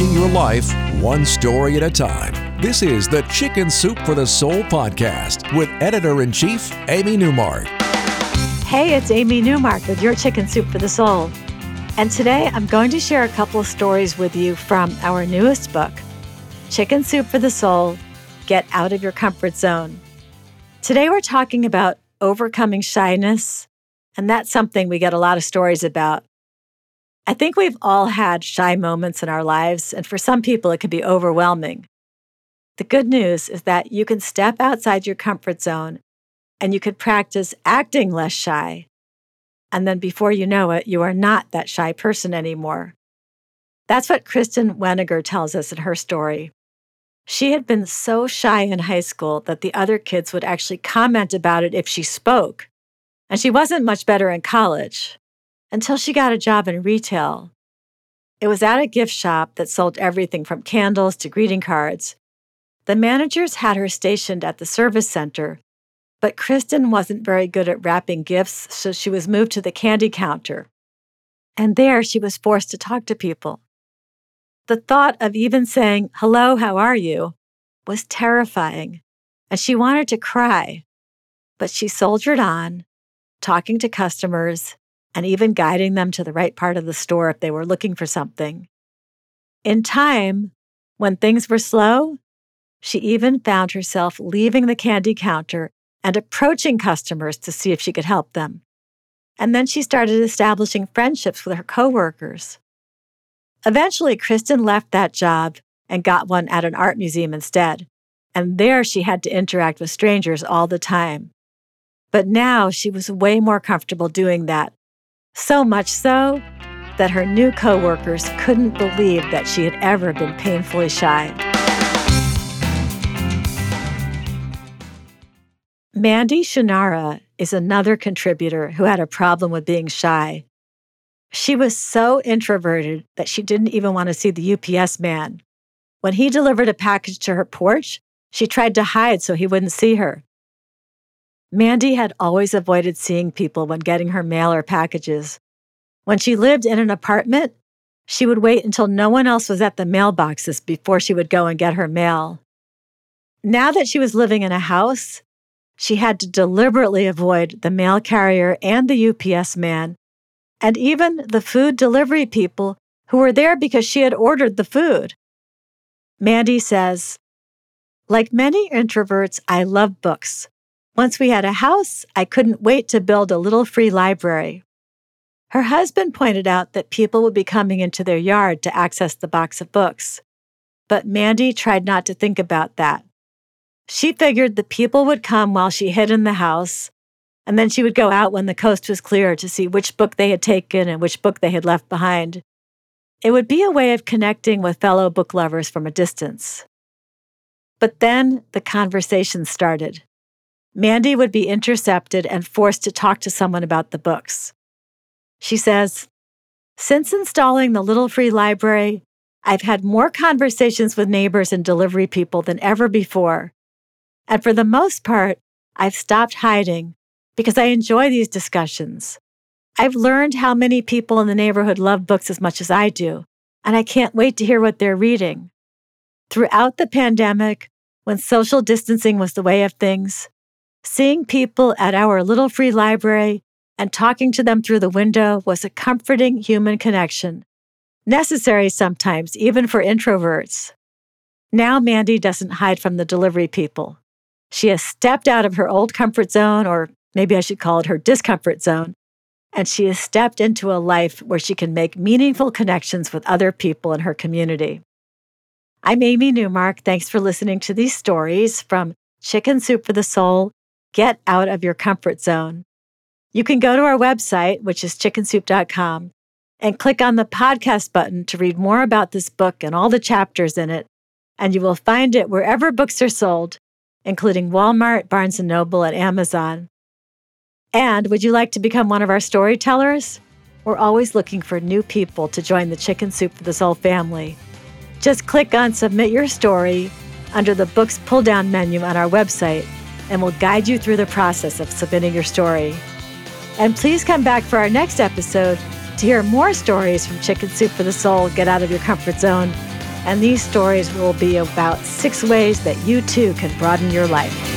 Changing your life one story at a time. This is the Chicken Soup for the Soul podcast with editor in chief, Amy Newmark. Hey, it's Amy Newmark with your Chicken Soup for the Soul. And today I'm going to share a couple of stories with you from our newest book, Chicken Soup for the Soul Get Out of Your Comfort Zone. Today we're talking about overcoming shyness, and that's something we get a lot of stories about. I think we've all had shy moments in our lives, and for some people, it can be overwhelming. The good news is that you can step outside your comfort zone and you could practice acting less shy. And then before you know it, you are not that shy person anymore. That's what Kristen Weniger tells us in her story. She had been so shy in high school that the other kids would actually comment about it if she spoke. And she wasn't much better in college until she got a job in retail. It was at a gift shop that sold everything from candles to greeting cards. The managers had her stationed at the service center, but Kristen wasn't very good at wrapping gifts, so she was moved to the candy counter. And there she was forced to talk to people. The thought of even saying, Hello, how are you? was terrifying, and she wanted to cry. But she soldiered on, talking to customers and even guiding them to the right part of the store if they were looking for something. In time, when things were slow, she even found herself leaving the candy counter and approaching customers to see if she could help them. And then she started establishing friendships with her coworkers. Eventually, Kristen left that job and got one at an art museum instead. And there she had to interact with strangers all the time. But now she was way more comfortable doing that so much so that her new coworkers couldn't believe that she had ever been painfully shy. Mandy Shunnarah is another contributor who had a problem with being shy. She was so introverted that she didn't even want to see the UPS man. When he delivered a package to her porch, she tried to hide so he wouldn't see her. Mandy had always avoided seeing people when getting her mail or packages. When she lived in an apartment, she would wait until no one else was at the mailboxes before she would go and get her mail. Now that she was living in a house, she had to deliberately avoid the mail carrier and the UPS man, and even the food delivery people who were there because she had ordered the food. Mandy says, Like many introverts, I love books. Once we had a house, I couldn't wait to build a little free library. Her husband pointed out that people would be coming into their yard to access the box of books. But Mandy tried not to think about that. She figured the people would come while she hid in the house, and then she would go out when the coast was clear to see which book they had taken and which book they had left behind. It would be a way of connecting with fellow book lovers from a distance. But then the conversation started. Mandy would be intercepted and forced to talk to someone about the books. She says, Since installing the Little Free Library, I've had more conversations with neighbors and delivery people than ever before. And for the most part, I've stopped hiding because I enjoy these discussions. I've learned how many people in the neighborhood love books as much as I do, and I can't wait to hear what they're reading. Throughout the pandemic, when social distancing was the way of things, Seeing people at our little free library and talking to them through the window was a comforting human connection, necessary sometimes, even for introverts. Now Mandy doesn't hide from the delivery people. She has stepped out of her old comfort zone, or maybe I should call it her discomfort zone, and she has stepped into a life where she can make meaningful connections with other people in her community. I'm Amy Newmark. Thanks for listening to these stories from Chicken Soup for the Soul Get out of your comfort zone. You can go to our website, which is chickensoup.com, and click on the podcast button to read more about this book and all the chapters in it. And you will find it wherever books are sold, including Walmart, Barnes & Noble, and Amazon. And would you like to become one of our storytellers? We're always looking for new people to join the Chicken Soup for the Soul family. Just click on Submit Your Story under the Books pull down menu on our website, and we'll guide you through the process of submitting your story. And please come back for our next episode to hear more stories from Chicken Soup for the Soul Get Out of Your Comfort Zone. And these stories will be about six ways that you too can broaden your life.